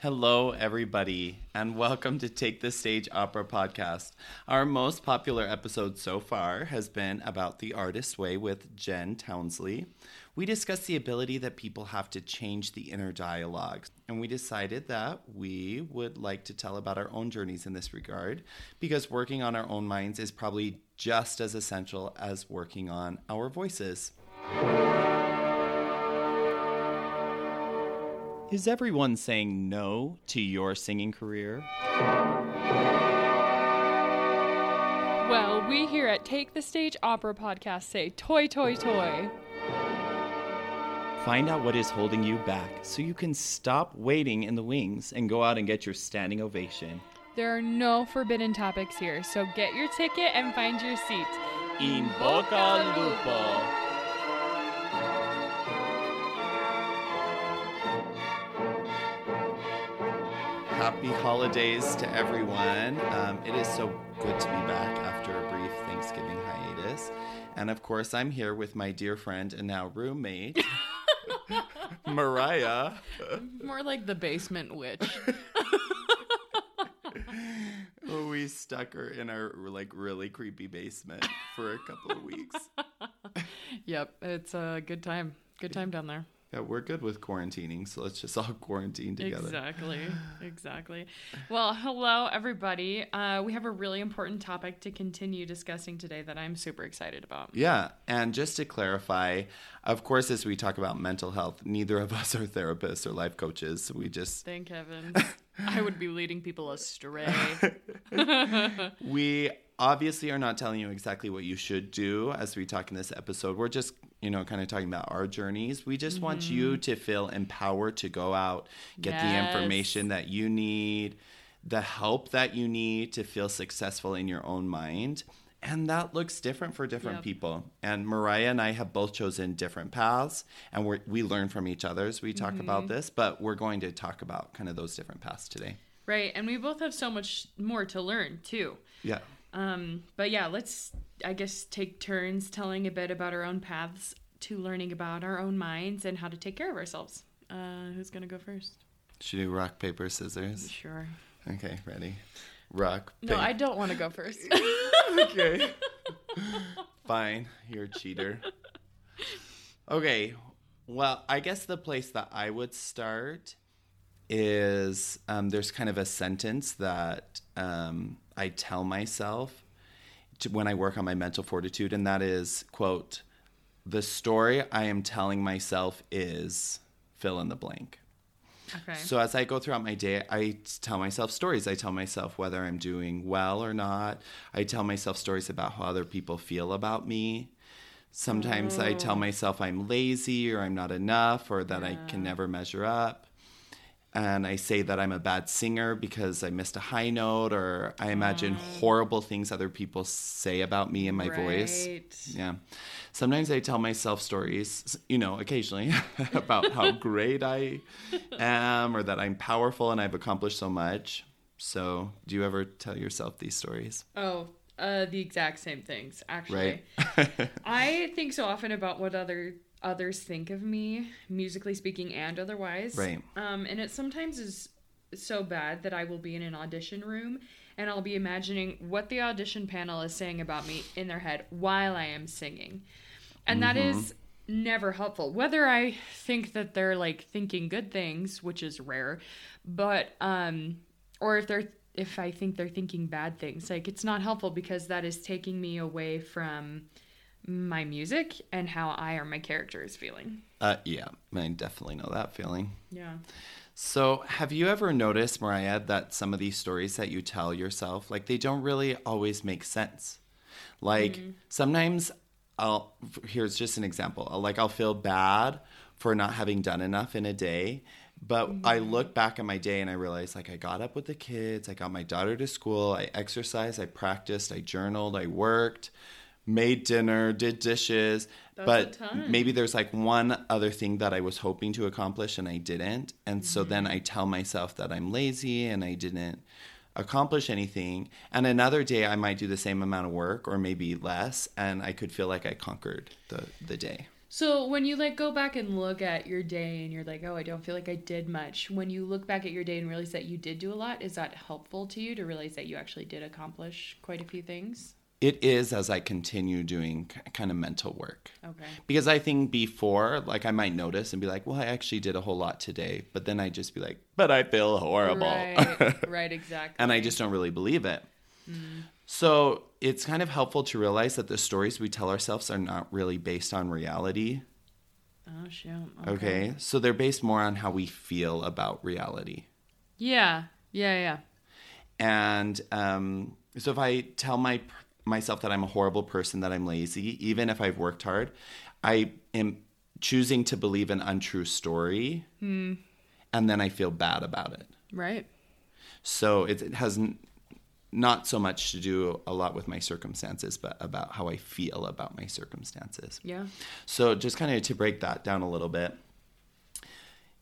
Hello, everybody, and welcome to Take the Stage Opera podcast. Our most popular episode so far has been about the artist way with Jen Townsley. We discussed the ability that people have to change the inner dialogue, and we decided that we would like to tell about our own journeys in this regard because working on our own minds is probably just as essential as working on our voices. Is everyone saying no to your singing career? Well, we here at Take the Stage Opera podcast say toi, toi, toi. Find out what is holding you back so you can stop waiting in the wings and go out and get your standing ovation. There are no forbidden topics here, so get your ticket and find your seat. In Boca Lupo. Happy holidays to everyone. Um, it is so good to be back after a brief Thanksgiving hiatus. And of course, I'm here with my dear friend and now roommate, Mariah. More like the basement witch. we stuck her in our like really creepy basement for a couple of weeks. yep, it's a good time. Good time down there. Yeah, we're good with quarantining, so let's just all quarantine together. Exactly, exactly. Well, hello, everybody. Uh, we have a really important topic to continue discussing today that I'm super excited about. Yeah, and just to clarify, of course, as we talk about mental health, neither of us are therapists or life coaches. We just. Thank heaven. I would be leading people astray. we obviously are not telling you exactly what you should do as we talk in this episode. We're just, you know, kind of talking about our journeys. We just mm-hmm. want you to feel empowered to go out, get yes. the information that you need, the help that you need to feel successful in your own mind. And that looks different for different yep. people. And Mariah and I have both chosen different paths, and we we learn from each other as we talk mm-hmm. about this. But we're going to talk about kind of those different paths today. Right, and we both have so much more to learn too. Yeah. Um, but yeah, let's I guess take turns telling a bit about our own paths to learning about our own minds and how to take care of ourselves. Uh, who's gonna go first? Should we do rock paper scissors? Sure. Okay, ready. Rock. No, I don't want to go first. okay. Fine, you're a cheater. Okay, well, I guess the place that I would start is um, there's kind of a sentence that um, I tell myself to, when I work on my mental fortitude, and that is, quote, the story I am telling myself is fill in the blank. Okay. So as I go throughout my day, I tell myself stories. I tell myself whether I'm doing well or not. I tell myself stories about how other people feel about me. Sometimes oh. I tell oh. myself I'm lazy or I'm not enough or that yeah. I can never measure up and I say that I'm a bad singer because I missed a high note, or I imagine mm. horrible things other people say about me and my right. voice. Yeah. Sometimes I tell myself stories, you know, occasionally about how great I am or that I'm powerful and I've accomplished so much. So, do you ever tell yourself these stories? Oh, uh, the exact same things, actually. Right. I think so often about what other others think of me, musically speaking and otherwise. Right. Um, and it sometimes is so bad that I will be in an audition room and I'll be imagining what the audition panel is saying about me in their head while I am singing. And mm-hmm. that is never helpful. Whether I think that they're like thinking good things, which is rare, but um or if they're if I think they're thinking bad things, like it's not helpful because that is taking me away from my music and how I or my character is feeling. Uh, yeah, I definitely know that feeling. Yeah. So, have you ever noticed, Mariah, that some of these stories that you tell yourself, like they don't really always make sense? Like mm-hmm. sometimes I'll, here's just an example. I'll, like I'll feel bad for not having done enough in a day. But mm-hmm. I look back at my day and I realize like I got up with the kids, I got my daughter to school, I exercised, I practiced, I journaled, I worked, made dinner, did dishes, That's but maybe there's like one other thing that I was hoping to accomplish and I didn't. And mm-hmm. so then mm-hmm. I tell myself that I'm lazy and I didn't accomplish anything. And another day I might do the same amount of work or maybe less and I could feel like I conquered the the day. So when you like go back and look at your day and you're like, oh, I don't feel like I did much. When you look back at your day and realize that you did do a lot, is that helpful to you to realize that you actually did accomplish quite a few things? It is as I continue doing kind of mental work. Okay. Because I think before, like I might notice and be like, well, I actually did a whole lot today. But then I just be like, but I feel horrible. Right. right. Exactly. and I just don't really believe it. So it's kind of helpful to realize that the stories we tell ourselves are not really based on reality. Oh shoot. Okay. So they're based more on how we feel about reality. Yeah. Yeah. Yeah. And um, so if I tell my myself that I'm a horrible person, that I'm lazy, even if I've worked hard, I am choosing to believe an untrue story, hmm. and then I feel bad about it. Right. So it, it has n- not so much to do a lot with my circumstances, but about how I feel about my circumstances. Yeah. So, just kind of to break that down a little bit,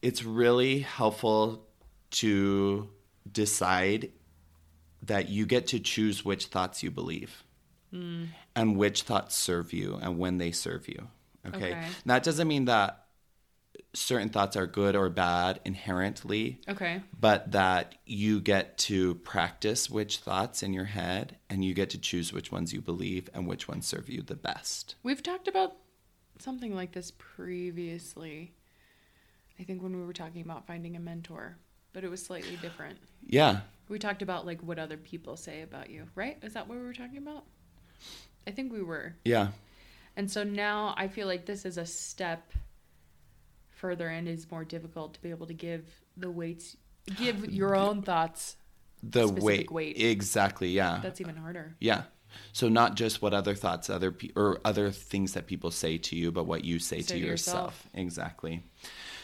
it's really helpful to decide that you get to choose which thoughts you believe Mm. and which thoughts serve you and when they serve you. Okay? Okay. That doesn't mean that certain thoughts are good or bad inherently Okay. but that you get to practice which thoughts in your head and you get to choose which ones you believe and which ones serve you the best. We've talked about something like this previously. I think when we were talking about finding a mentor, but it was slightly different. Yeah. We talked about like what other people say about you, right? Is that what we were talking about? I think we were. Yeah. And so now I feel like this is a step further and is more difficult to be able to give the weights, give your own thoughts. The weight. weight. Exactly. Yeah. That's even harder. yeah. So not just what other thoughts other pe- or other things that people say to you, but what you say, Say to, to yourself. yourself. Exactly.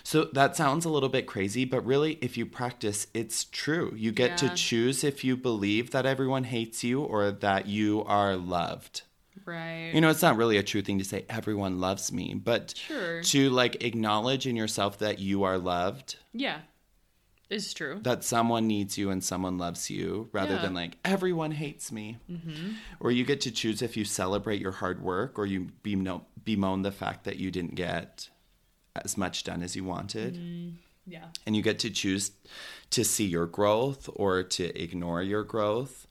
So that sounds a little bit crazy, but really if you practice, it's true. You get to choose if you believe that everyone hates you or that you are loved. Right. You know, it's not really a true thing to say everyone loves me, but Sure. to like acknowledge in yourself that you are loved, yeah. It's true. that someone needs you and someone loves you, rather Yeah. than like everyone hates me. Mm-hmm. Or you get to choose if you celebrate your hard work or you bemo- bemoan the fact that you didn't get as much done as you wanted. Mm, yeah. And you get to choose to see your growth or to ignore your growth.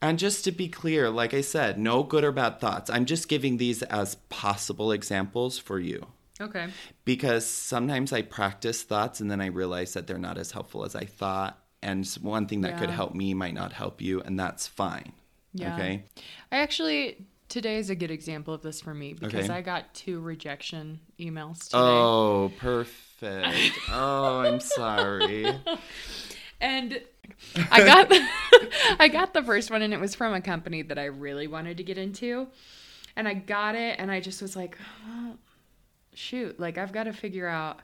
And just to be clear, like I said, no good or bad thoughts. I'm just giving these as possible examples for you Okay. because sometimes I practice thoughts and then I realize that they're not as helpful as I thought. And one thing that could help me might not help you, and that's fine. Yeah. Okay. I actually today is a good example of this for me because Okay. I got two rejection emails today. Oh, perfect. oh, I'm sorry. And I got I got the first one and it was from a company that I really wanted to get into. And I got it and I just was like, well, shoot, like I've got to figure out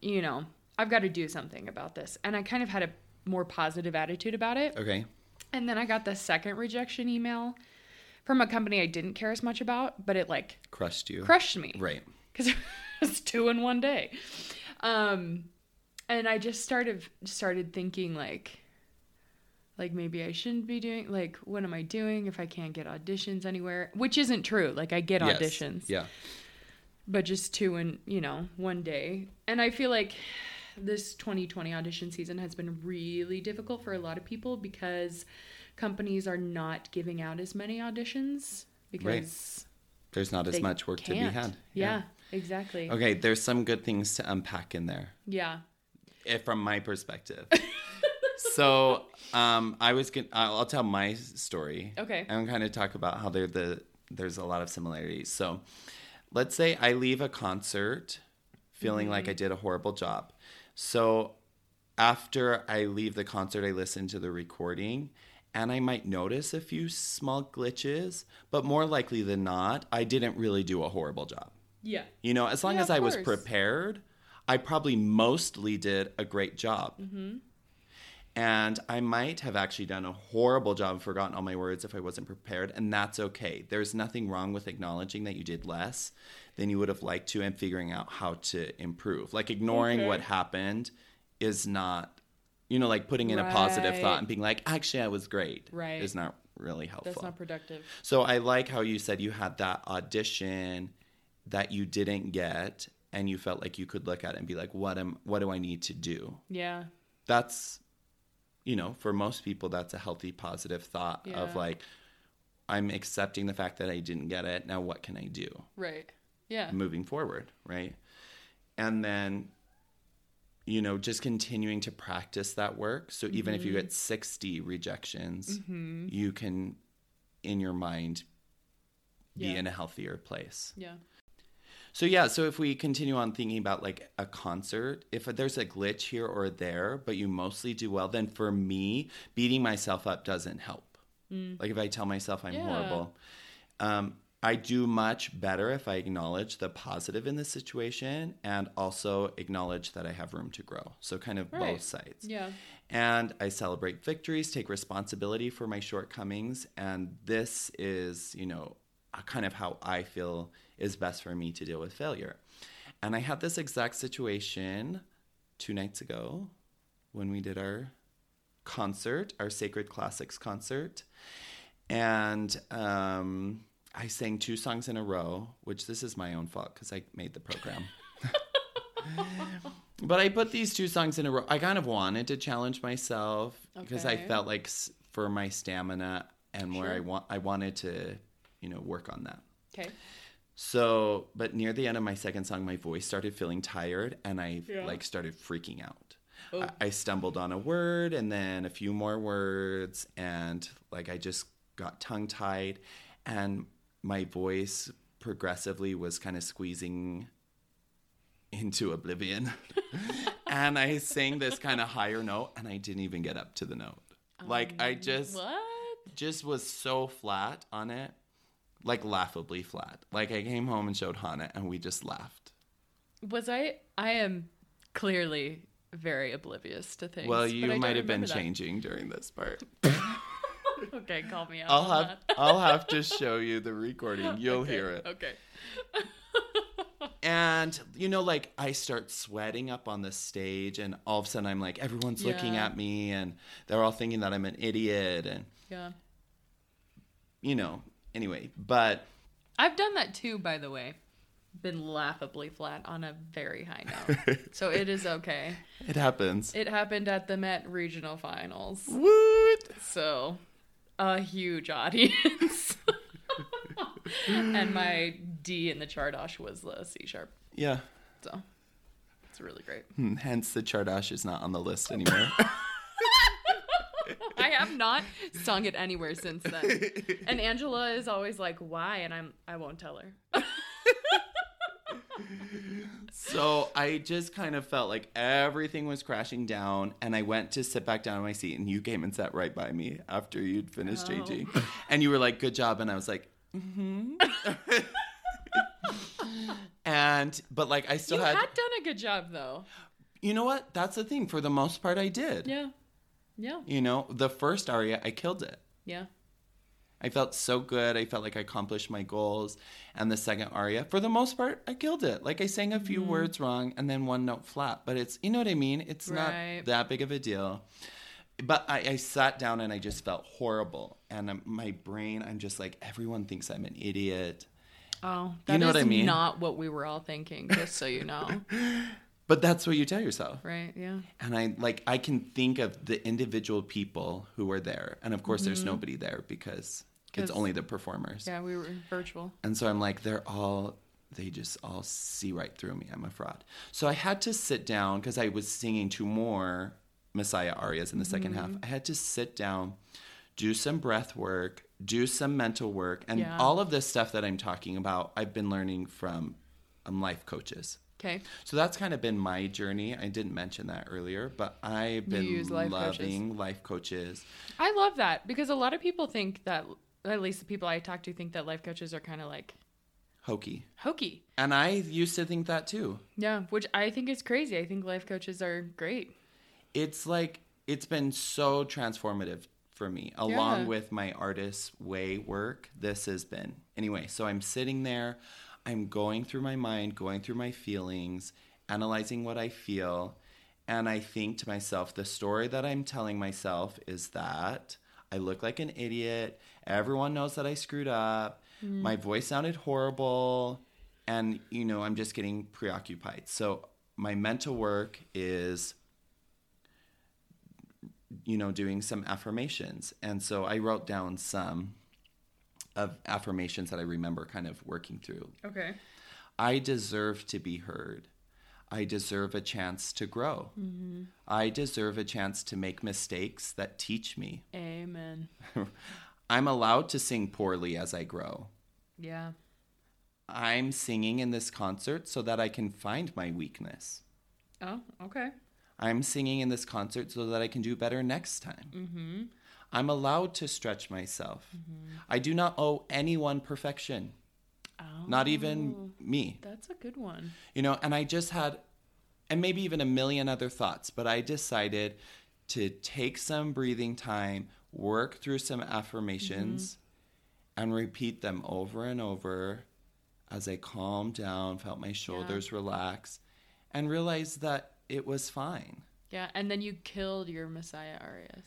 you know, I've got to do something about this. And I kind of had a more positive attitude about it. Okay. And then I got the second rejection email from a company I didn't care as much about, but it like Crushed you. crushed me Right. because it was two in one day. Um, and I just started started thinking like, like maybe I shouldn't be doing like what am I doing if I can't get auditions anywhere? Which isn't true. Like I get Yes. auditions, Yeah. but just two in you know one day. And I feel like this 2020 audition season has been really difficult for a lot of people because companies are not giving out as many auditions because There's not as much work to be had. Yeah, exactly. Okay. There's some good things to unpack in there. Yeah. if, from my perspective. so um, I was gonna, I'll I'll tell my story. Okay. And kind of talk about how there the there's a lot of similarities. So let's say I leave a concert feeling like I did a horrible job. So after I leave the concert, I listen to the recording. And I might notice a few small glitches, but more likely than not, I didn't really do a horrible job. Yeah. You know, as long Yeah, as I was prepared, I probably mostly did a great job. Mm-hmm. And I might have actually done a horrible job, forgotten all my words if I wasn't prepared, and that's okay. There's nothing wrong with acknowledging that you did less than you would have liked to and figuring out how to improve. Like ignoring Okay. what happened is not, you know, like putting in a positive thought and being like, actually, I was great. Right. Is not really helpful. That's not productive. So I like how you said you had that audition that you didn't get and you felt like you could look at it and be like what am what do I need to do? Yeah. That's you know, for most people that's a healthy positive thought Yeah. of like I'm accepting the fact that I didn't get it. Now what can I do? Right. Yeah. moving forward, right? And then, you know, just continuing to practice that work. So even if you Mm-hmm. get 60 rejections, you can, in your mind, be Yeah. in a healthier place. Yeah. So, yeah, so if we continue on thinking about like a concert, if there's a glitch here or there, but you mostly do well, then for me, beating myself up doesn't help. Like if I tell myself I'm Mm. Yeah. horrible, um, I do much better if I acknowledge the positive in the situation and also acknowledge that I have room to grow. So, kind of Right. both sides. Yeah. And I celebrate victories, take responsibility for my shortcomings. And this is, you know, kind of how I feel is best for me to deal with failure. And I had this exact situation two nights ago when we did our concert, our Sacred Classics concert. And um, I sang two songs in a row, which this is my own fault because I made the program. but I put these two songs in a row. I kind of wanted to challenge myself because I felt like for my stamina and where I want, I wanted to, you know, work on that. Okay. So, but near the end of my second song, my voice started feeling tired and I Yeah. like started freaking out. Oh. I, I stumbled on a word and then a few more words and like I just got tongue tied and my voice progressively was kind of squeezing into oblivion. and I sang this kind of higher note and I didn't even get up to the note. Like I um, just What? just was so flat on it, like laughably flat. Like I came home and showed Hannah, and we just laughed. Was I? I am clearly very oblivious to things. well, you might have been that. changing during this part. Okay, call me out. I'll on have that. I'll have to show you the recording. You'll Okay, hear it. Okay. And you know, like I start sweating up on the stage, and all of a sudden I'm like, everyone's looking at me, and they're all thinking that I'm an idiot, and Yeah. you know. Anyway, but I've done that too, by the way. Been laughably flat on a very high note. so it is okay. it happens. It happened at the Met Regional Finals. What? So a huge audience. and my D in the Csárdás was the C sharp. Yeah. So it's really great. Hmm, Hence, the Csárdás is not on the list anymore. I have not sung it anywhere since then. And Angela is always like, "Why?" And I'm I won't tell her. So I just kind of felt like everything was crashing down, and I went to sit back down in my seat, and you came and sat right by me after you'd finished Oh. changing, and you were like, "Good job," and I was like, "Mm-hmm." and but like I still you had, had done a good job though. you know what? That's the thing. For the most part, I did. Yeah. Yeah. You know, the first aria, I killed it. Yeah. I felt so good. I felt like I accomplished my goals. And the second aria, for the most part, I killed it. Like I sang a few Mm-hmm. words wrong and then one note flat. But it's, you know what I mean? It's Right. not that big of a deal. But I, I sat down and I just felt horrible. And um, my brain, I'm just like, everyone thinks I'm an idiot. Oh, You know is what I mean? not what we were all thinking, just so you know. But that's what you tell yourself. right? Yeah. And I like I can think of the individual people who were there. And of course there's nobody there because it's only the performers. Yeah, we were virtual. And so I'm like, they're all, they just all see right through me. I'm a fraud. So I had to sit down because I was singing two more Messiah arias in the second half. Mm-hmm. I had to sit down, do some breath work, do some mental work. And Yeah. all of this stuff that I'm talking about, I've been learning from um, life coaches. Okay. So that's kind of been my journey. I didn't mention that earlier, but I've been life coaches. loving life coaches. I love that because a lot of people think that, at least the people I talk to, think that life coaches are kind of like Hokey. hokey. And I used to think that too. Yeah, which I think is crazy. I think life coaches are great. it's like it's been so transformative for me along Yeah. with my artist way work this has been anyway so i'm sitting there i'm going through my mind going through my feelings analyzing what i feel and i think to myself the story that i'm telling myself is that i look like an idiot everyone knows that i screwed up. Mm. My voice sounded horrible. And you know i'm just getting preoccupied. So my mental work is you know doing some affirmations. And so i wrote down some of affirmations that i remember kind of working through. Okay. i deserve to be heard. I deserve a chance to grow. Mm-hmm. I deserve a chance to make mistakes that teach me. Amen. i'm allowed to sing poorly as i grow Yeah. I'm singing in this concert so that I can find my weakness. Oh, okay. I'm singing in this concert so that I can do better next time. Mm-hmm. I'm allowed to stretch myself. I do not owe anyone perfection, Oh, not even me. that's a good one. You know, and I just had, and maybe even a million other thoughts, but I decided to take some breathing time, work through some affirmations, mm-hmm. and repeat them over and over as I calmed down, felt my shoulders relax, and realized that it was fine. Yeah, and then you killed your Messiah arias.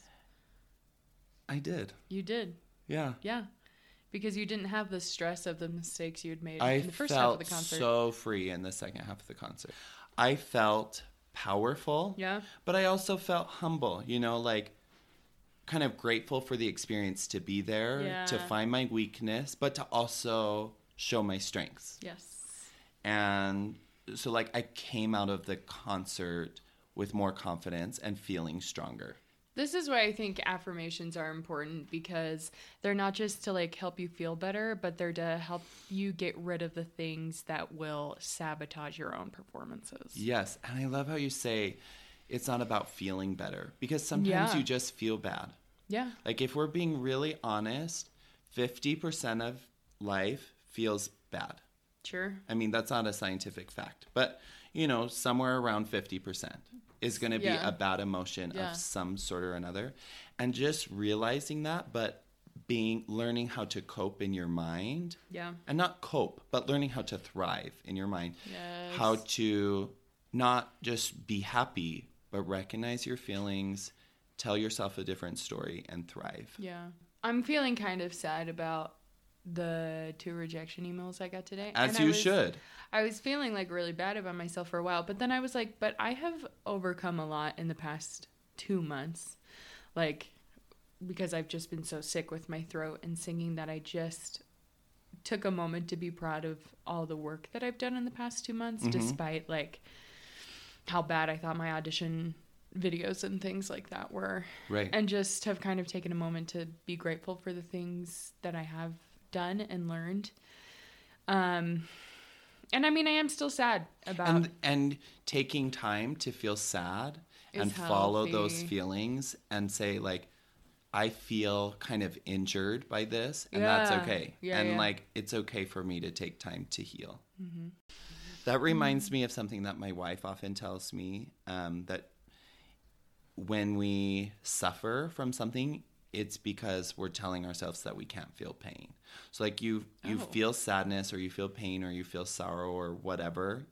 I did. You did. Yeah. Yeah. Because you didn't have the stress of the mistakes you had made I in the first half of the concert. so free in the second half of the concert. I felt powerful. yeah. but I also felt humble, you know, like kind of grateful for the experience to be there, to find my weakness, but to also show my strengths. Yes. And so, like, I came out of the concert with more confidence and feeling stronger. This is why I think affirmations are important because they're not just to like help you feel better, but they're to help you get rid of the things that will sabotage your own performances. Yes. And I love how you say it's not about feeling better because sometimes Yeah. you just feel bad. Yeah. Like, if we're being really honest, 50% of life feels bad. Sure. I mean, that's not a scientific fact, but you know, somewhere around 50% is going to be Yeah. a bad emotion Yeah. of some sort or another. And just realizing that, but being learning how to cope in your mind Yeah. and not cope, but learning how to thrive in your mind. Yes. How to not just be happy, but recognize your feelings, tell yourself a different story, and thrive. Yeah. I'm feeling kind of sad about the two rejection emails I got today. As And I you was- should. I was feeling like really bad about myself for a while, but then I was like, but I have overcome a lot in the past two months. Like, because I've just been so sick with my throat and singing that I just took a moment to be proud of all the work that I've done in the past two months, mm-hmm. despite like how bad I thought my audition videos and things like that were Right. and just have kind of taken a moment to be grateful for the things that I have done and learned. Um, and I mean, I am still sad about. and and taking time to feel sad and follow those feelings and say like i feel kind of injured by this and that's okay Yeah, and yeah. Mm-hmm. like it's okay for me to take time to heal that reminds me of something that my wife often tells me um, that when we suffer from something it's because we're telling ourselves that we can't feel pain. So like you you Oh. feel sadness or you feel pain or you feel sorrow or whatever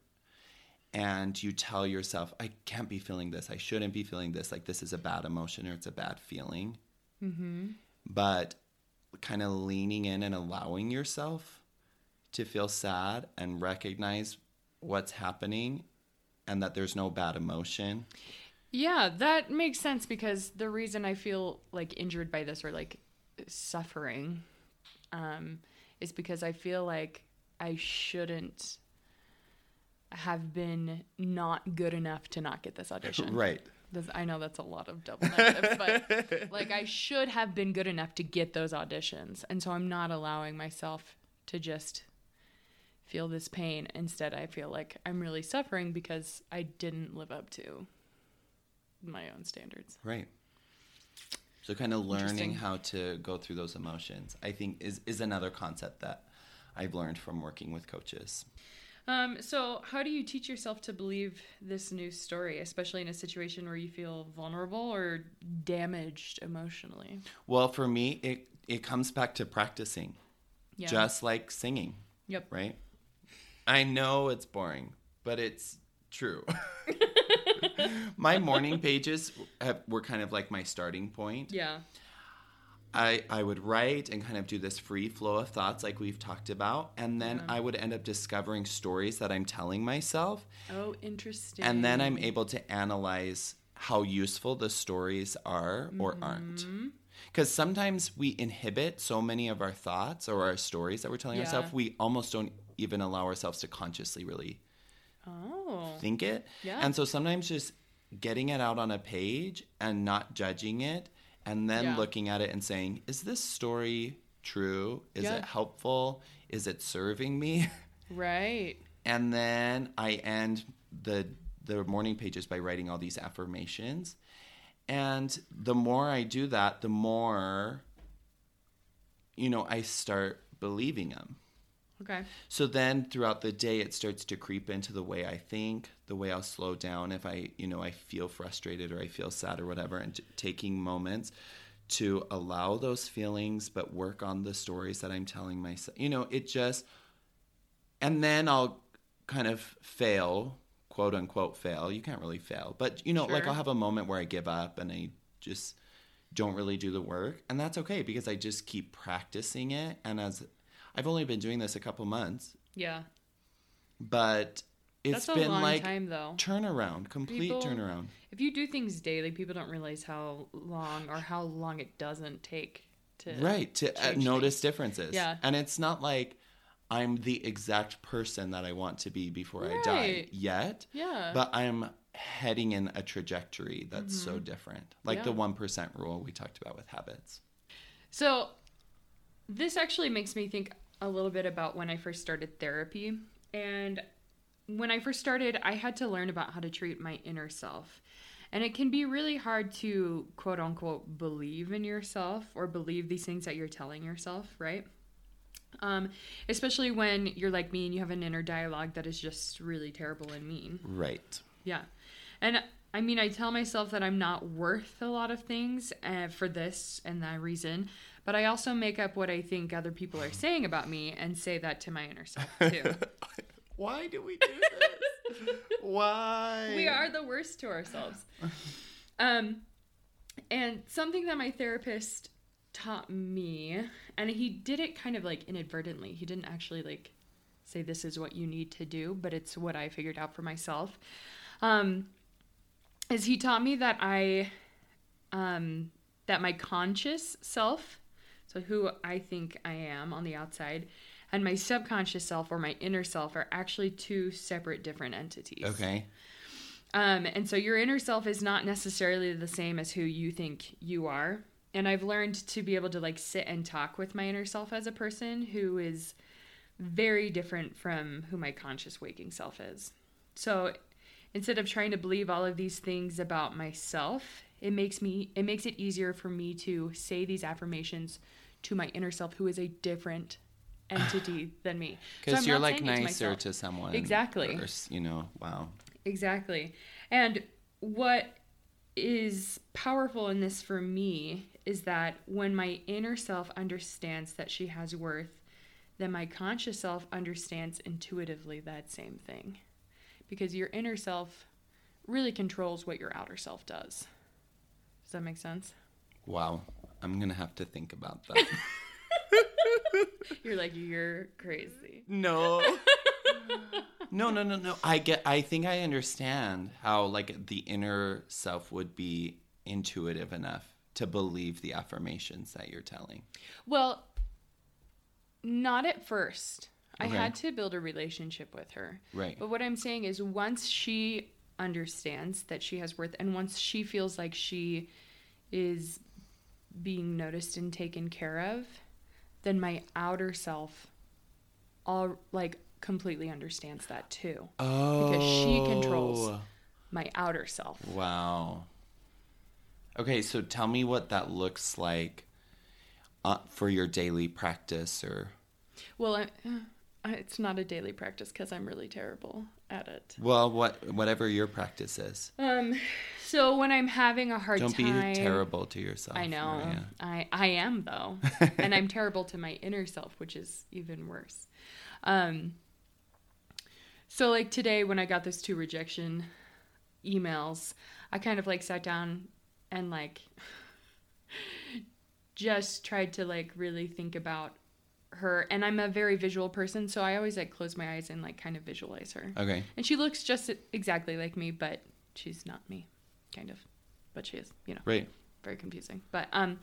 and you tell yourself i can't be feeling this. I shouldn't be feeling this. Like this is a bad emotion or it's a bad feeling. Mm-hmm. but kind of leaning in and allowing yourself to feel sad and recognize what's happening and that there's no bad emotion yeah, that makes sense because the reason I feel like injured by this or like suffering um, is because I feel like I shouldn't have been not good enough to not get this audition. right This, I know that's a lot of double negatives, but like I should have been good enough to get those auditions. And so I'm not allowing myself to just feel this pain. Instead, I feel like I'm really suffering because I didn't live up to my own standards. right so kind of learning how to go through those emotions i think is is another concept that i've learned from working with coaches Um, so, how do you teach yourself to believe this new story, especially in a situation where you feel vulnerable or damaged emotionally? well for me it it comes back to practicing Yeah. just like singing Yep. right? I know it's boring, but it's true. my morning pages have, were kind of like my starting point. Yeah. I, I would write and kind of do this free flow of thoughts like we've talked about and then Yeah. i would end up discovering stories that i'm telling myself Oh, interesting. and then i'm able to analyze how useful the stories are or aren't Mm-hmm. because sometimes we inhibit so many of our thoughts or our stories that we're telling Yeah. ourselves we almost don't even allow ourselves to consciously really Oh. think it. Yeah. And so sometimes just getting it out on a page and not judging it and then Yeah. looking at it and saying, is this story true? Is Yeah. it helpful? Is it serving me? Right. and then I end the the morning pages by writing all these affirmations. And the more I do that, the more you know, I start believing them. Okay. So then throughout the day, it starts to creep into the way I think, the way I'll slow down if I, you know, I feel frustrated or I feel sad or whatever, and t- taking moments to allow those feelings, but work on the stories that I'm telling myself. You know, it just, and then I'll kind of fail, quote unquote fail. You can't really fail, but you know, like I'll have a moment where I give up and I just don't really do the work, and that's okay because I just keep practicing it. And as I've only been doing this a couple months, Yeah. but it's That's a been long like time though. turnaround, complete People- turnaround. If you do things daily, people don't realize how long or how long it doesn't take to Right, to uh, notice differences. Yeah. And it's not like I'm the exact person that I want to be before I die yet, Yeah. but I'm heading in a trajectory that's so different. Like the Mm-hmm. 1% rule we talked about with habits. So, this actually makes me think a little bit about when I first started therapy. And when I first started, I had to learn about how to treat my inner self. And it can be really hard to quote unquote believe in yourself or believe these things that you're telling yourself, right? Um, especially when you're like me and you have an inner dialogue that is just really terrible and mean. Right. Yeah. And I mean, I tell myself that I'm not worth a lot of things uh, for this and that reason, but I also make up what I think other people are saying about me and say that to my inner self too. Why do we do this? Why? we are the worst to ourselves. Um, and something that my therapist taught me, and he did it kind of like inadvertently. He didn't actually like say this is what you need to do, but it's what I figured out for myself. Um, is he taught me that I, um, that my conscious self, so who I think I am on the outside, and my subconscious self or my inner self are actually two separate different entities. Okay. Um, and so your inner self is not necessarily the same as who you think you are. And I've learned to be able to like sit and talk with my inner self as a person who is very different from who my conscious waking self is. So instead of trying to believe all of these things about myself, it makes me it makes it easier for me to say these affirmations to my inner self who is a different entity than me. Because I'm you're like it to nicer to someone. Exactly. or you know, wow. Exactly. And what is powerful in this for me is that when my inner self understands that she has worth, then my conscious self understands intuitively that same thing. Because your inner self really controls what your outer self does. Does that make sense? Wow. I'm going to have to think about that. You're like, you're crazy. No. no, no, no, no. I get I think I understand how like the inner self would be intuitive enough to believe the affirmations that you're telling. Well, not at first. I had to build a relationship with her. Right. But what I'm saying is once she understands that she has worth and once she feels like she is being noticed and taken care of, then my outer self all like completely understands that too. Oh. Because she controls. My outer self. Wow. Okay, so tell me what that looks like uh, for your daily practice or Well, I, uh, it's not a daily practice cuz I'm really terrible at it. well, what whatever your practice is. Um so when I'm having a hard time. Don't be terrible to yourself. I know. Maria. I I am though, and I'm terrible to my inner self, which is even worse. Um. So like today, when I got those two rejection emails, I kind of like sat down and like just tried to like really think about her and I'm a very visual person, so I always like close my eyes and like kind of visualize her. Okay. And she looks just exactly like me, but she's not me, kind of. But she is, you know. Right. Very confusing. But um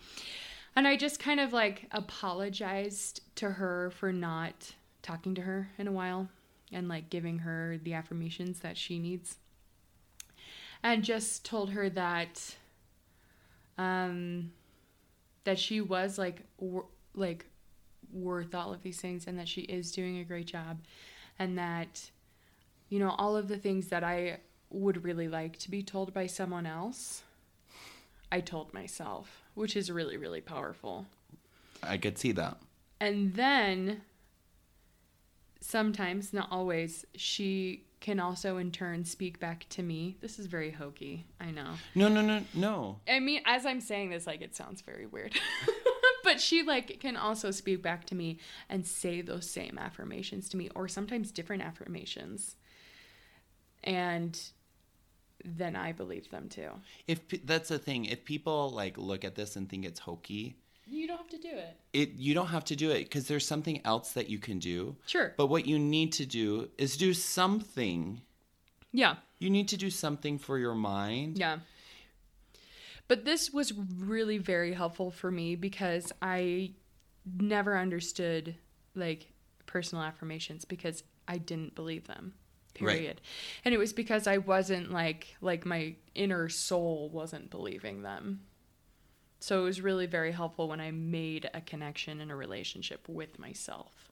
and I just kind of like apologized to her for not talking to her in a while and like giving her the affirmations that she needs. And just told her that um that she was like wor- like worth all of these things and that she is doing a great job and that you know all of the things that I would really like to be told by someone else I told myself which is really really powerful I could see that. and then sometimes not always she can also in turn speak back to me this is very hokey I know No, no, no, no. I mean, as I'm saying this, like it sounds very weird. but she like can also speak back to me and say those same affirmations to me, or sometimes different affirmations. And then I believe them too. If that's the thing, if people like look at this and think it's hokey, You don't have to do it. it you don't have to do it because there's something else that you can do. Sure. But what you need to do is do something. Yeah. You need to do something for your mind. Yeah. But this was really very helpful for me because I never understood like personal affirmations because I didn't believe them. Right. Period. And it was because I wasn't like like my inner soul wasn't believing them. So it was really very helpful when I made a connection in a relationship with myself.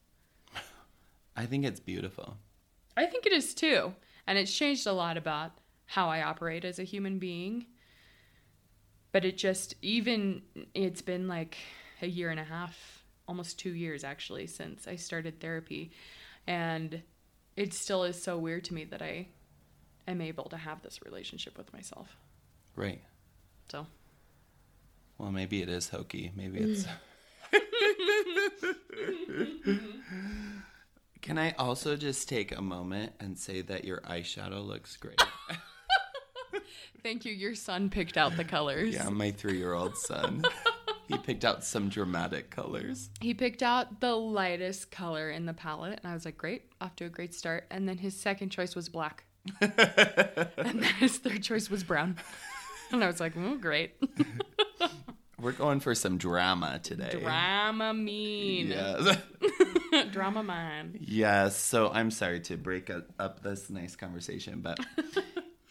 I think it's beautiful. I think it is too. And it's changed a lot about how I operate as a human being. But it just, even, it's been like a year and a half, almost two years actually, since I started therapy. And it still is so weird to me that I am able to have this relationship with myself. Right. So, Well, maybe it is hokey. Maybe it's. Can I also just take a moment and say that your eyeshadow looks great? thank you. Your son picked out the colors. yeah, my three year old son. he picked out some dramatic colors. He picked out the lightest color in the palette, and I was like, great, off to a great start. And then his second choice was black. and then his third choice was brown. And I was like, oh, great. We're going for some drama today. Drama mean. Yes. Drama mine. yes. So I'm sorry to break up- up this nice conversation, but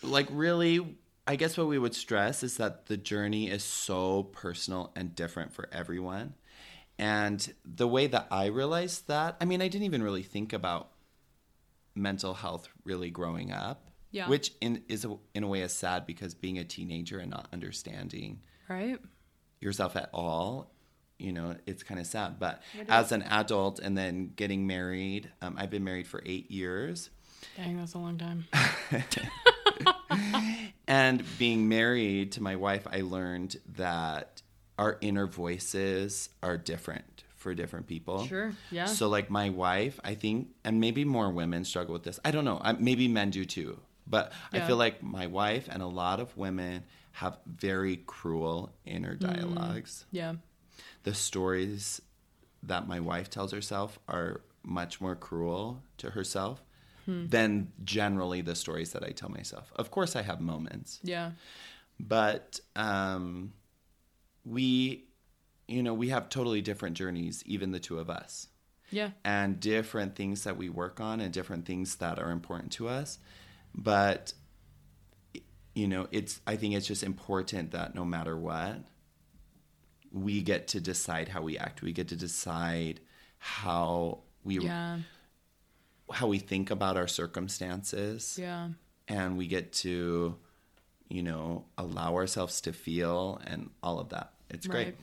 like, really, I guess what we would stress is that the journey is so personal and different for everyone. And the way that I realized that, I mean, I didn't even really think about mental health really growing up. Yeah. Which in, is a, in a way is sad because being a teenager and not understanding Right? yourself at all you know it's kind of sad but as an adult and then getting married um, i've been married for eight years Dang, that's a long time. and being married to my wife i learned that our inner voices are different for different people Sure, yeah. so like my wife i think and maybe more women struggle with this i don't know I, maybe men do too but i feel like my wife and a lot of women have very cruel inner Mm. dialogues Yeah. the stories that my wife tells herself are much more cruel to herself than generally the stories that I tell myself. Of course, I have moments, Yeah. but um, we, you know, we have totally different journeys, even the two of us, Yeah. and different things that we work on and different things that are important to us. But, you know, it's, I think it's just important that no matter what, we get to decide how we act. We get to decide how we Yeah. How we think about our circumstances Yeah. and we get to you know allow ourselves to feel and all of that. It's great.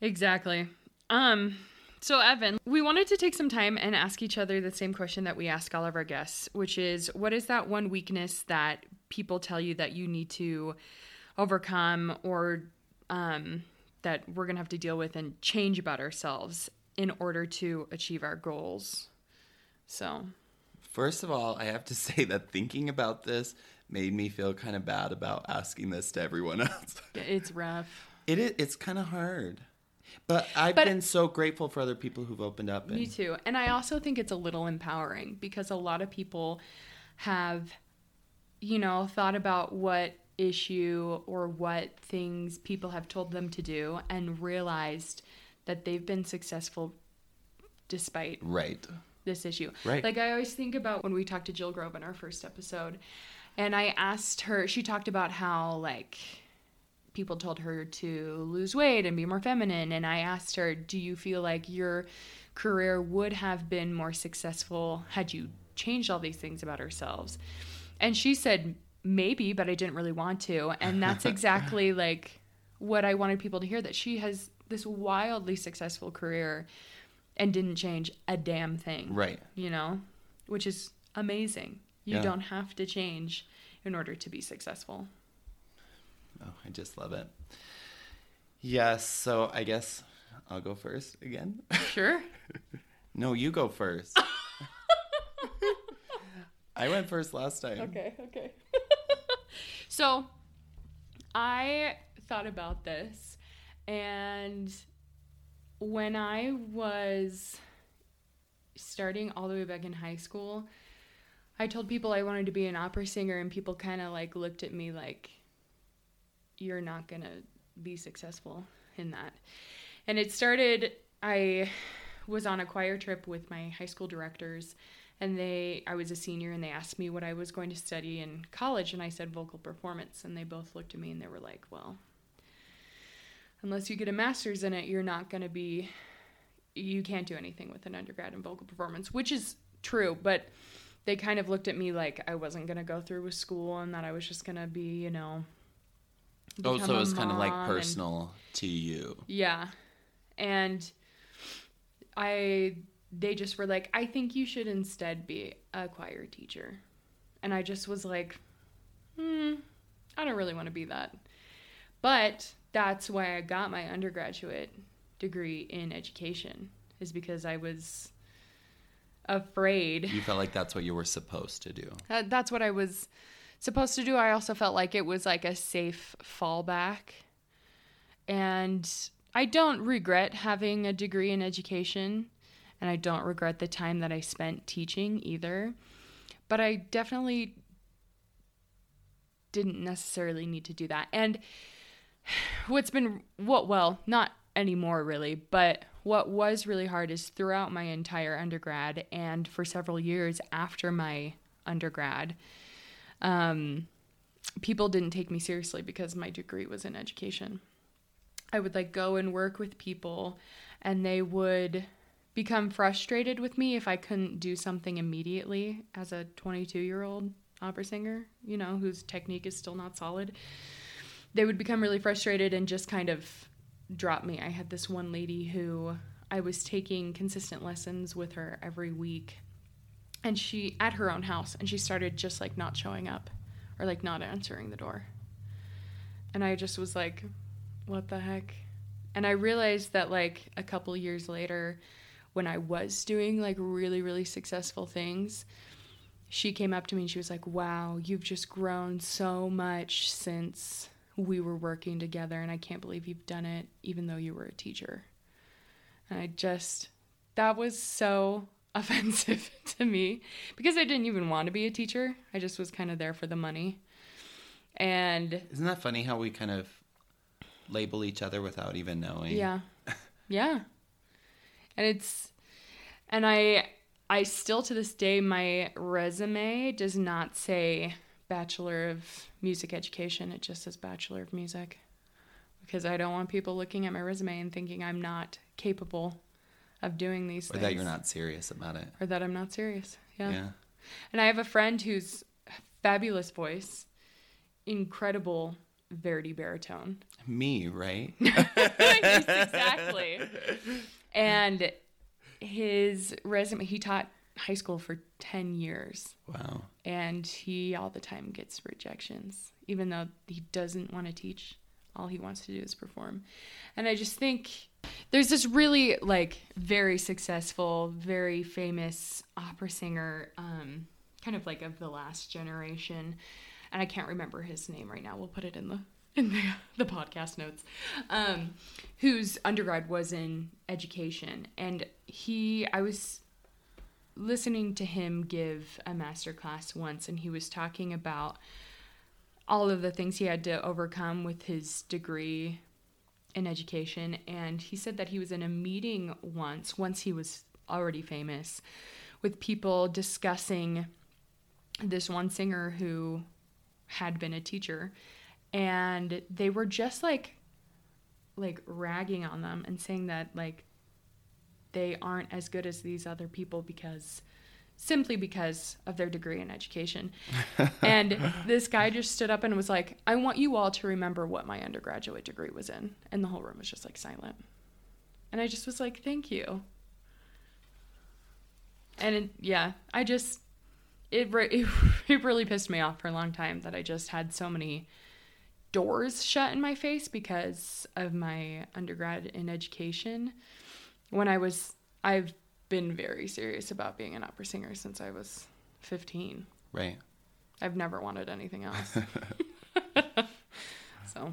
Exactly. Um so Evan, we wanted to take some time and ask each other the same question that we ask all of our guests, which is what is that one weakness that people tell you that you need to overcome or um that we're going to have to deal with and change about ourselves in order to achieve our goals. So, First of all, I have to say that thinking about this made me feel kind of bad about asking this to everyone else. it's rough. It is, it's kind of hard. But I've But- been so grateful for other people who've opened up. And, Me too. And I also think it's a little empowering because a lot of people have, you know, thought about what issue or what things people have told them to do and realized that they've been successful despite Right. This issue. Right. Like I always think about when we talked to Jill Grove in our first episode, and I asked her. She talked about how like people told her to lose weight and be more feminine, and I asked her, "Do you feel like your career would have been more successful had you changed all these things about ourselves?" And she said, "Maybe, but I didn't really want to." And that's exactly like what I wanted people to hear that she has this wildly successful career and didn't change a damn thing Right. you know, which is amazing. You Yeah. don't have to change in order to be successful. Oh, I just love it. Yes. So I guess I'll go first again. Sure. no, you go first. I went first last time. okay, okay. so I thought about this and when I was starting all the way back in high school, I told people I wanted to be an opera singer and people kind of like looked at me like you're not going to be successful in that. And it started I was on a choir trip with my high school directors and they I was a senior and they asked me what I was going to study in college and I said vocal performance and they both looked at me and they were like, "Well, unless you get a master's in it, you're not going to be you can't do anything with an undergrad in vocal performance," which is true, but they kind of looked at me like I wasn't going to go through with school and that I was just going to be, you know, Oh, so it was kind of like mom and- personal to you. yeah. And I they just were like, I think you should instead be a choir teacher. And I just was like, hmm, I don't really want to be that. But that's why I got my undergraduate degree in education, is because I was afraid. You felt like that's what you were supposed to do. Uh, that's what I was supposed to do. I also felt like it was like a safe fallback. And I don't regret having a degree in education, and I don't regret the time that I spent teaching either. But I definitely didn't necessarily need to do that. And what's been what well, not anymore really, but what was really hard is throughout my entire undergrad and for several years after my undergrad, um, people didn't take me seriously because my degree was in education. I would like go and work with people and they would become frustrated with me if I couldn't do something immediately as a 22 year old opera singer, you know, whose technique is still not solid. They would become really frustrated and just kind of drop me. I had this one lady who I was taking consistent lessons with her every week and she at her own house and she started just like not showing up or like not answering the door. And I just was like, what the heck? And I realized that like a couple years later when I was doing like really really successful things, she came up to me and she was like, "Wow, you've just grown so much since we were working together and I can't believe you've done it even though you were a teacher." And I just that was so offensive to me because I didn't even want to be a teacher. I just was kind of there for the money. And Isn't that funny how we kind of label each other without even knowing? yeah. Yeah. And it's and I I still to this day my resume does not say bachelor of music education. It just says bachelor of music. Because I don't want people looking at my resume and thinking I'm not capable of doing these Or things. Or that you're not serious about it. or that I'm not serious. Yeah. yeah. And I have a friend who's fabulous voice, incredible Verdi baritone. Me, right? Yes, exactly. And his resume, he taught high school for 10 years wow. and he all the time gets rejections, even though he doesn't want to teach. All he wants to do is perform. And I just think there's this really like very successful, very famous opera singer, um, kind of like of the last generation. And I can't remember his name right now. We'll put it in the in the, the podcast notes, um, whose undergrad was in education, and he, I was listening to him give a master class once, and he was talking about all of the things he had to overcome with his degree in education, and he said that he was in a meeting once, once he was already famous, with people discussing this one singer who had been a teacher. And they were just like like ragging on them and saying that like they aren't as good as these other people because simply because of their degree in education. and this guy just stood up and was like, I want you all to remember what my undergraduate degree was in. And the whole room was just like silent. And I just was like, thank you. And it, yeah, I just, it, it, it really pissed me off for a long time that I just had so many doors shut in my face because of my undergrad in education. When I was, I've been very serious about being an opera singer since I was 15. Right. I've never wanted anything else. so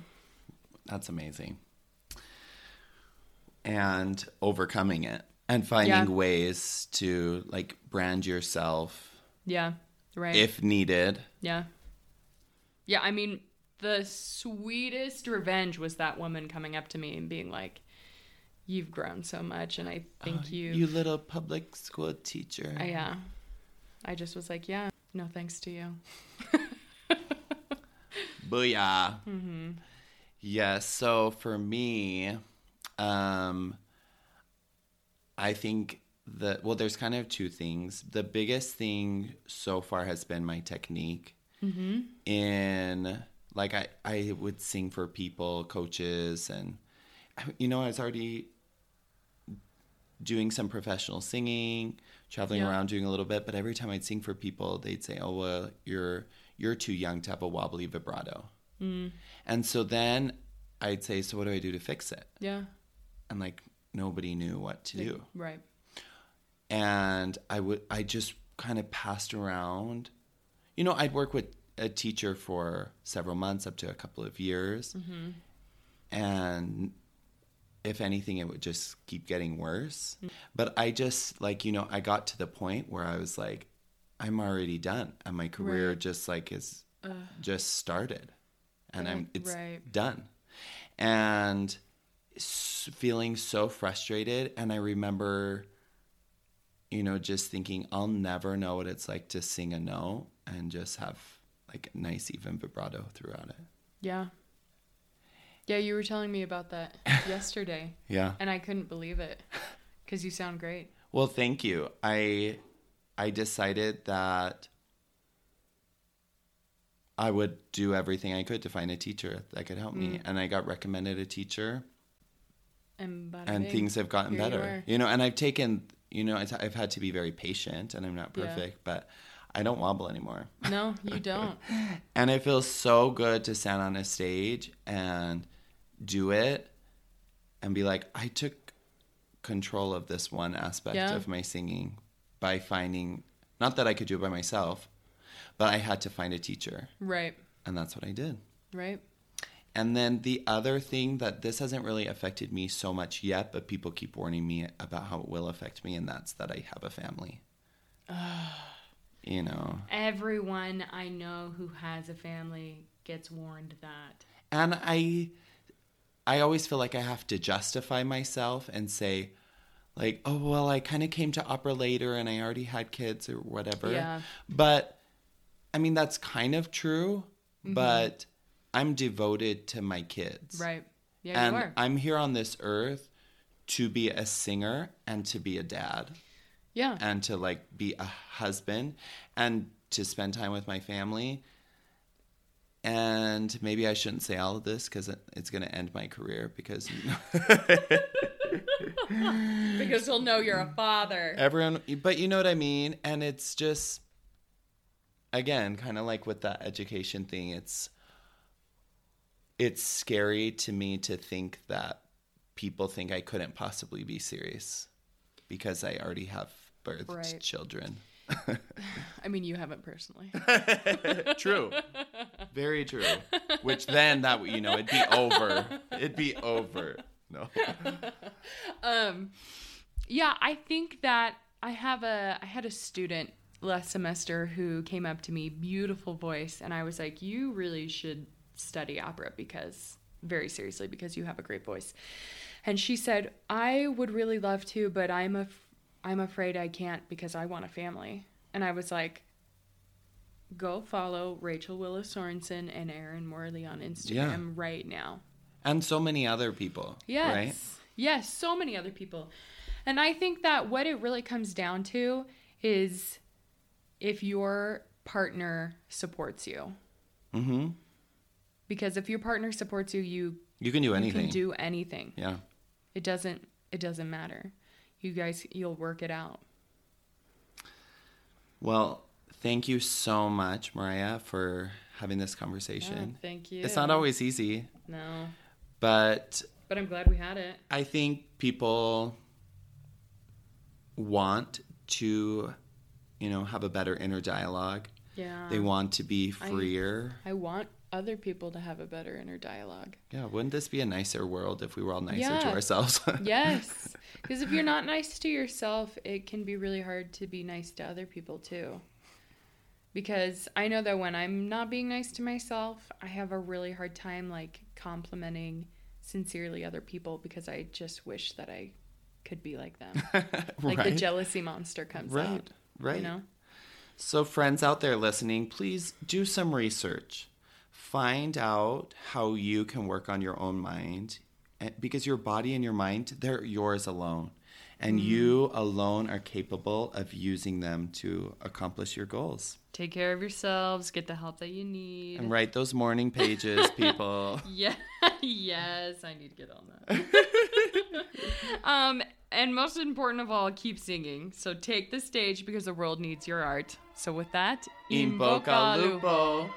that's amazing. And overcoming it and finding yeah. ways to like brand yourself. Yeah. Right. If needed. Yeah. Yeah, I mean, the sweetest revenge was that woman coming up to me and being like, "You've grown so much, and I think oh, you, you little public school teacher." Uh, yeah, I just was like, "Yeah, no thanks to you." Booyah. Mm-hmm. Yes. Yeah, so for me, um, I think that well, there's kind of two things. The biggest thing so far has been my technique mm-hmm. in like I, I would sing for people coaches and you know i was already doing some professional singing traveling yeah. around doing a little bit but every time i'd sing for people they'd say oh well you're you're too young to have a wobbly vibrato mm. and so then i'd say so what do i do to fix it yeah and like nobody knew what to do right and i would i just kind of passed around you know i'd work with a teacher for several months, up to a couple of years. Mm-hmm. And if anything, it would just keep getting worse. Mm-hmm. But I just, like, you know, I got to the point where I was like, I'm already done. And my career right. just like is uh, just started. And I'm, it's right. done. And feeling so frustrated. And I remember, you know, just thinking, I'll never know what it's like to sing a note and just have like nice even vibrato throughout it. Yeah. Yeah, you were telling me about that yesterday. yeah. And I couldn't believe it cuz you sound great. Well, thank you. I I decided that I would do everything I could to find a teacher that could help mm. me and I got recommended a teacher. And, and things have gotten Here better. You, you, know, and I've taken, you know, I've had to be very patient and I'm not perfect, yeah. but I don't wobble anymore. No, you don't. and it feels so good to stand on a stage and do it and be like, I took control of this one aspect yeah. of my singing by finding, not that I could do it by myself, but I had to find a teacher. Right. And that's what I did. Right. And then the other thing that this hasn't really affected me so much yet, but people keep warning me about how it will affect me, and that's that I have a family you know. Everyone I know who has a family gets warned that. And I I always feel like I have to justify myself and say like, "Oh, well, I kind of came to opera later and I already had kids or whatever." Yeah. But I mean, that's kind of true, mm-hmm. but I'm devoted to my kids. Right. Yeah, and you are. I'm here on this earth to be a singer and to be a dad. Yeah. And to like be a husband and to spend time with my family. And maybe I shouldn't say all of this because it's going to end my career because you know. because he'll know you're a father. Everyone, but you know what I mean? And it's just, again, kind of like with that education thing, it's, it's scary to me to think that people think I couldn't possibly be serious because I already have birthed right. children. I mean, you haven't personally. true. Very true. Which then that you know, it'd be over. It'd be over. No. um yeah, I think that I have a I had a student last semester who came up to me, beautiful voice, and I was like, "You really should study opera because very seriously because you have a great voice." And she said, "I would really love to, but I'm a I'm afraid I can't because I want a family." And I was like, "Go follow Rachel Willis Sorensen and Erin Morley on Instagram yeah. right now." And so many other people. Yes. Right? Yes, so many other people. And I think that what it really comes down to is if your partner supports you. Mm-hmm. Because if your partner supports you, you you can do anything. You can do anything. Yeah. It doesn't it doesn't matter. You guys you'll work it out. Well, thank you so much, Mariah, for having this conversation. Oh, thank you. It's not always easy. No. But but I'm glad we had it. I think people want to, you know, have a better inner dialogue. Yeah. They want to be freer. I, I want other people to have a better inner dialogue. Yeah, wouldn't this be a nicer world if we were all nicer yeah. to ourselves? yes. Because if you're not nice to yourself, it can be really hard to be nice to other people too. Because I know that when I'm not being nice to myself, I have a really hard time like complimenting sincerely other people because I just wish that I could be like them. like right. the jealousy monster comes right. out. Right. You know? So, friends out there listening, please do some research. Find out how you can work on your own mind eh, because your body and your mind, they're yours alone. And mm. you alone are capable of using them to accomplish your goals. Take care of yourselves, get the help that you need. And write those morning pages, people. yeah. yes, I need to get on that. um, and most important of all, keep singing. So take the stage because the world needs your art. So with that, in bocca lupo.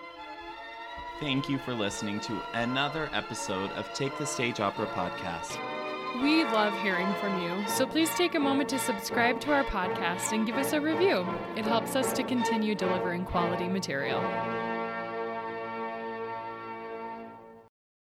Thank you for listening to another episode of Take the Stage Opera podcast. We love hearing from you, so please take a moment to subscribe to our podcast and give us a review. It helps us to continue delivering quality material.